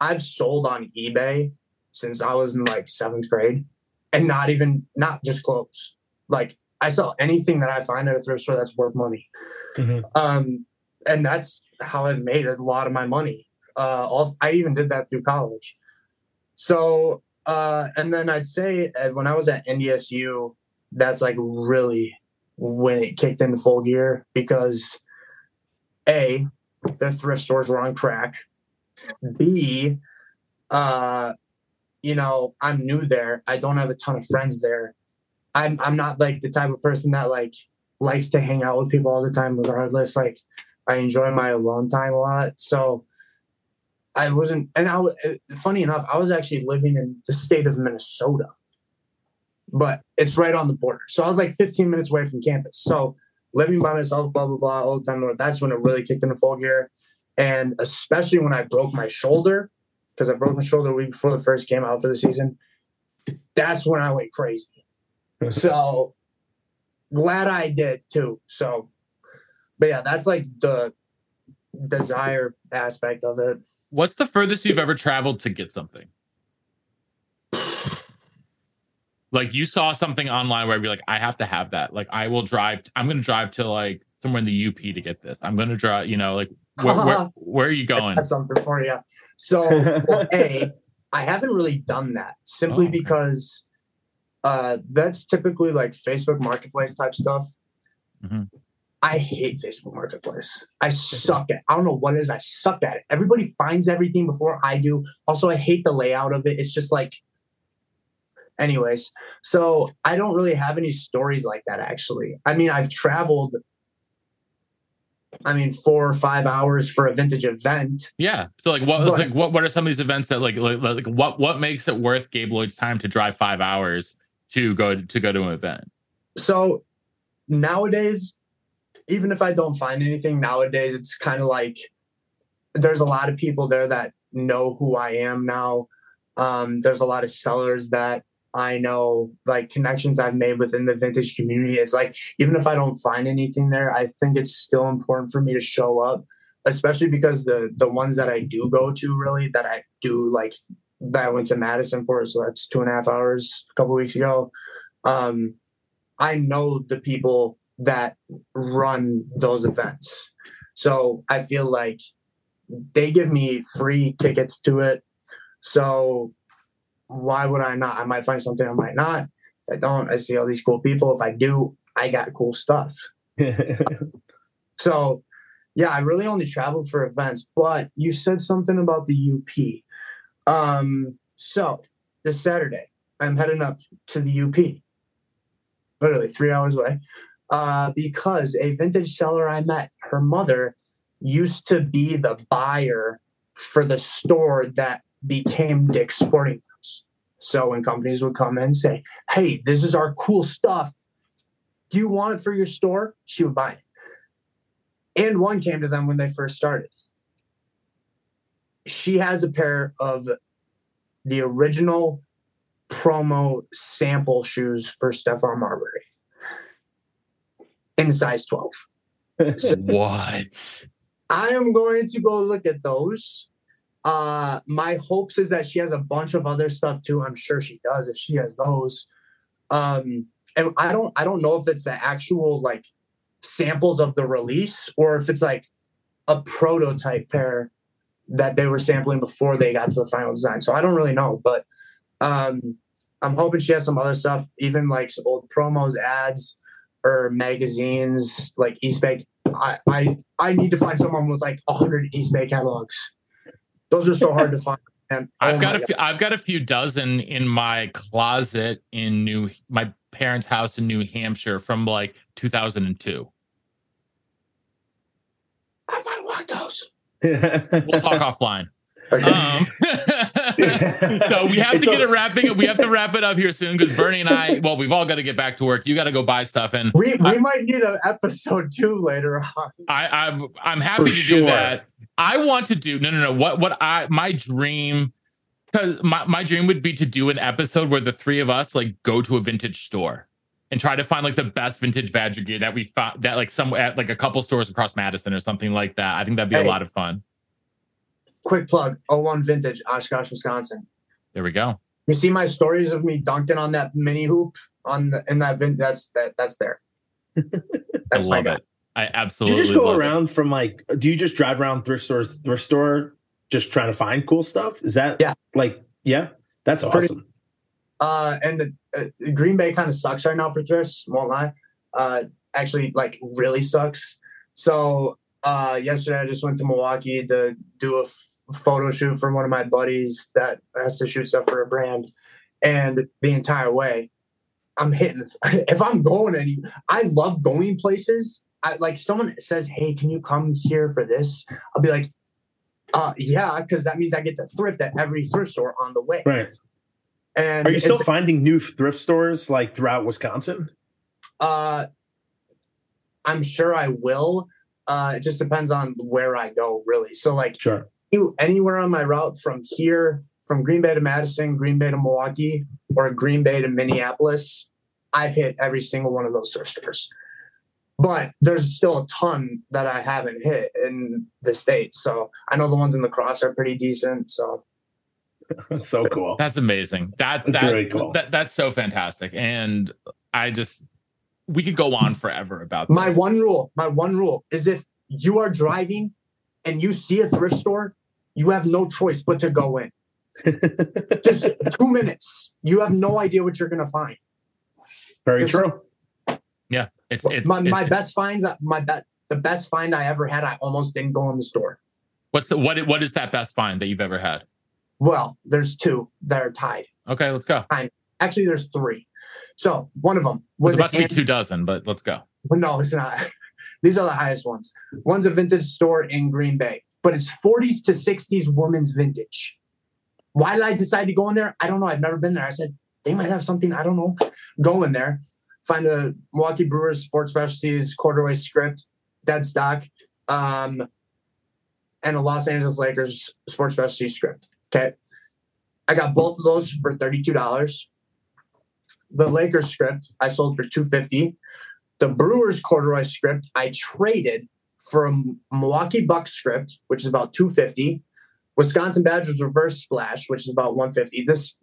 i've sold on ebay since i was in like seventh grade and not even not just clothes like I sell anything that I find at a thrift store that's worth money. Mhm. Um, and that's how I've made a lot of my money. Uh, all, I even did that through college. So, uh, and then I'd say uh, when I was at NDSU, that's like really when it kicked into full gear because A, the thrift stores were on crack. B, uh, you know, I'm new there. I don't have a ton of friends there. I'm I'm not like the type of person that like likes to hang out with people all the time, regardless. Like I enjoy my alone time a lot. So I wasn't, and I was funny enough, I was actually living in the state of Minnesota, but it's right on the border. So I was like 15 minutes away from campus. So living by myself, blah blah blah, all the time. That's when it really kicked into full gear, and especially when I broke my shoulder, because I broke my shoulder a week before the first game out for the season. That's when I went crazy <laughs> so glad I did too. So, but yeah, that's like the desire aspect of it. What's the furthest you've ever traveled to get something? Like you saw something online where you're like, I have to have that. Like I will drive. I'm going to drive to like somewhere in the UP to get this. I'm going to drive. You know, like where, where, <laughs> where are you going? That's something for you. So, well, a, I haven't really done that simply Oh, okay. because uh, that's typically like Facebook Marketplace type stuff. Mhm. I hate Facebook Marketplace. I suck at. I don't know what it is. I suck at it. Everybody finds everything before I do. Also, I hate the layout of it. It's just like. Anyways, so I don't really have any stories like that. Actually, I mean, I've traveled. I mean, four or five hours for a vintage event. Yeah. So like what But- like what what are some of these events that like like, like what what makes it worth Gabe Lloyd's time to drive five hours to go to go to an event? so nowadays even if i don't find anything nowadays it's kind of like there's a lot of people there that know who i am now um, there's a lot of sellers that i know like connections i've made within the vintage community it's like even if i don't find anything there i think it's still important for me to show up especially because the the ones that i do go to really that i do like that i went to madison for so that's two and a half hours a couple weeks ago um, I know the people that run those events. So I feel like they give me free tickets to it. So why would I not? I might find something, I might not. If I don't, I see all these cool people. If I do, I got cool stuff. <laughs> So yeah, I really only traveled for events, but you said something about the UP. Um, so this Saturday, I'm heading up to the UP, literally three hours away, uh, because a vintage seller I met, her mother used to be the buyer for the store that became Dick's Sporting. So when companies would come in and say, "Hey, this is our cool stuff. Do you want it for your store?" She would buy it. And one came to them when they first started. she has a pair of the original promo sample shoes for Stephon Marbury in size 12. <laughs> what? I am going to go look at those. Uh, my hopes is that she has a bunch of other stuff too. I'm sure she does if she has those. Um, and I don't, I don't know if it's the actual like samples of the release or if it's like a prototype pair that they were sampling before they got to the final design. So I don't really know, but um, I'm hoping she has some other stuff, even like some old promos, ads, or magazines like Eastbay. I, I I need to find someone with like 100 Eastbay catalogs. Those are so hard to find. And <laughs> I've oh got my a few, I've got a few dozen in my closet in New my parents' house in New Hampshire from like 2002. I might want those. <laughs> We'll talk offline. Okay. Um, <laughs> <laughs> so we have It's to get a- it wrapping. Up. We have to wrap it up here soon because Bernie and I. <laughs> Well, we've all got to get back to work. You got to go buy stuff, and we we I- might need an episode two later on. I, I'm I'm happy For to sure. do that. I want to do no no no. What what I my dream because my my dream would be to do an episode where the three of us like go to a vintage store and try to find like the best vintage Badger gear that we found that like some at like a couple stores across Madison or something like that. I think that'd be a lot of fun. Quick plug: 01 Vintage, Oshkosh, Wisconsin. There we go. You see my stories of me dunking on that mini hoop on the in that vin- that's that that's there. <laughs> I That's my love guy. it. I do absolutely you just go love it. around from like do you just drive around thrift store thrift store just trying to find cool stuff? Is that Yeah. like yeah? That's Pretty- awesome. Uh, and uh, Green Bay kind of sucks right now for thrifts. Won't lie. Uh, actually, like really sucks. So uh, yesterday I just went to Milwaukee to do a f- photo shoot for one of my buddies that has to shoot stuff for a brand, and the entire way, I'm hitting. <laughs> If I'm going any, I love going places. I like someone says, "Hey, can you come here for this?" I'll be like, uh, "Yeah," because that means I get to thrift at every thrift store on the way. Right. And Are you still finding new thrift stores like throughout Wisconsin? Uh, I'm sure I will. Uh, it just depends on where I go, really. So, like, Sure. You anywhere on my route from here, from Green Bay to Madison, Green Bay to Milwaukee, or Green Bay to Minneapolis, I've hit every single one of those thrift stores. But there's still a ton that I haven't hit in the state. So I know the ones in La Crosse are pretty decent. So That's <laughs> so cool. That's amazing. That That's that, really cool. That, that's so fantastic. And I just we could go on forever about My one rule, my one rule is if you are driving and you see a thrift store, you have no choice but to go in. Just two minutes. You have no idea what you're gonna find. Very Just- true. Yeah, it's it's, my it's- my best finds, uh, my bet the best find I ever had, I almost didn't go in the store. What's the, what what is that best find that you've ever had? Well, there's two that are tied. Okay, let's go. Actually, there's three. So one of them It's was about to be Ann- two dozen, but let's go. But no, it's not. <laughs> These are the highest ones. One's a vintage store in Green Bay, but it's 40s to 60s women's vintage. Why did I decide to go in there? I don't know. I've never been there. I said they might have something. I don't know. Go in there, find a Milwaukee Brewers sports specialties corduroy script, dead stock, um, and a Los Angeles Lakers sports specialty script. Okay. I got both of those for $32. The Lakers script I sold for 250 the Brewers corduroy script I traded for a Milwaukee Bucks script, which is about 250. Wisconsin Badgers reverse splash, which is about 150. This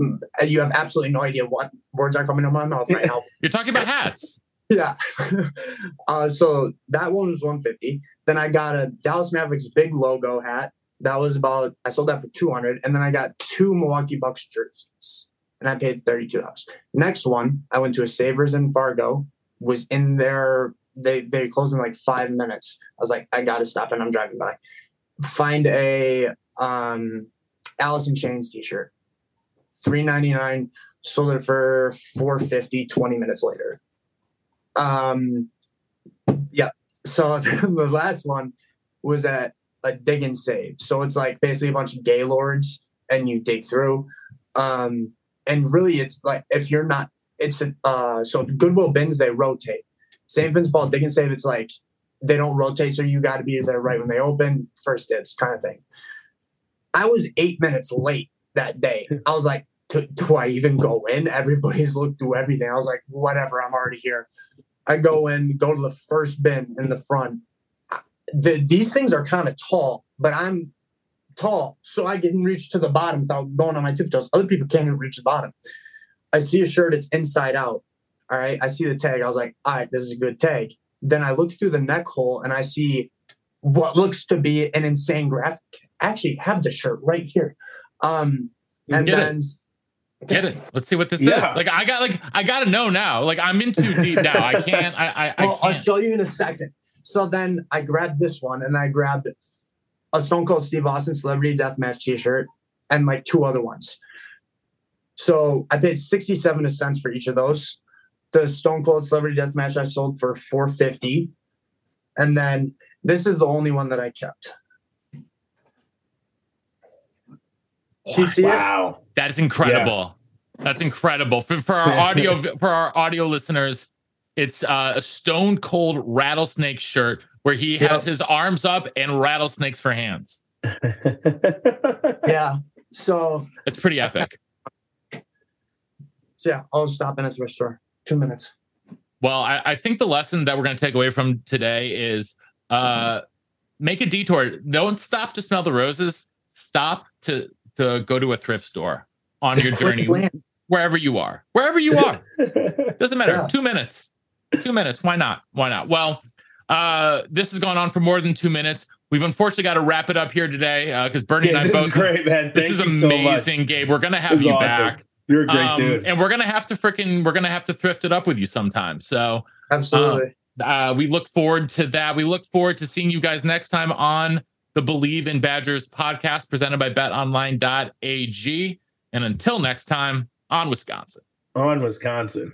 you have absolutely no idea what words are coming out of my mouth right now. <laughs> You're talking about hats. <laughs> yeah. <laughs> uh, so that one was 150. Then I got a Dallas Mavericks big logo hat. That was about I sold that for 200. And then I got two Milwaukee Bucks jerseys. And I paid $32. Next one, I went to a Savers in Fargo, was in there. They they close in like five minutes. I was like, I gotta stop and I'm driving by. Find a um Alice in Chains t-shirt. 399 sold it for 450 20 minutes later. Um yeah. So <laughs> the last one was at a dig and save. So it's like basically a bunch of gaylords and you dig through. Um and really it's like if you're not it's uh so goodwill bins they rotate same dig and save it's like they don't rotate so you got to be there right when they open first dibs kind of thing I was eight minutes late that day. <laughs> I was like, "Do- do I even go in? Everybody's <laughs> looked through everything. I was like, whatever, I'm already here. I go in, go to the first bin in the front. The, these things are kind of tall, but I'm tall, so I can reach to the bottom without going on my tiptoes. Other people can't even reach the bottom. I see a shirt, it's inside out. All right. I see the tag. I was like, all right, this is a good tag. Then I look through the neck hole and I see what looks to be an insane graphic. I actually have the shirt right here. Um, and Get it. then Get it? Let's see what this Yeah. is. Like I got like I gotta know now. Like I'm in too deep now. I can't. I I, I well, I'll can't. show you in a second. So then I grabbed this one and I grabbed a Stone Cold Steve Austin Celebrity Deathmatch t-shirt and like two other ones. So I paid 67 cents for each of those. The Stone Cold Celebrity Death Match I sold for 450. And then this is the only one that I kept. Do you see it? Wow. That is incredible. That's incredible. For, for our <laughs> audio for our audio listeners, it's uh, a stone cold rattlesnake shirt where he Yep. has his arms up and rattlesnakes for hands. <laughs> Yeah. So, It's pretty epic. so yeah, I'll stop in at the store. Two minutes. Well, I, I think the lesson that we're going to take away from today is uh, make a detour. Don't stop to smell the roses. Stop to to go to a thrift store on your <laughs> journey, wherever you are, wherever you are. <laughs> Doesn't matter. Yeah. Two minutes. Two minutes. Why not? Why not? Well, uh, this has gone on for more than two minutes. We've unfortunately got to wrap it up here today because Bernie Yeah, and I this both. is great, man. This Thank is you so amazing, Gabe. We're gonna have you awesome. back. You're a great Um, dude. and we're gonna have to freaking we're gonna have to thrift it up with you sometime. So Absolutely. uh, we look forward to that. We look forward to seeing you guys next time on the Bleav in Badgers podcast presented by betonline.ag. And until next time, on Wisconsin. On Wisconsin.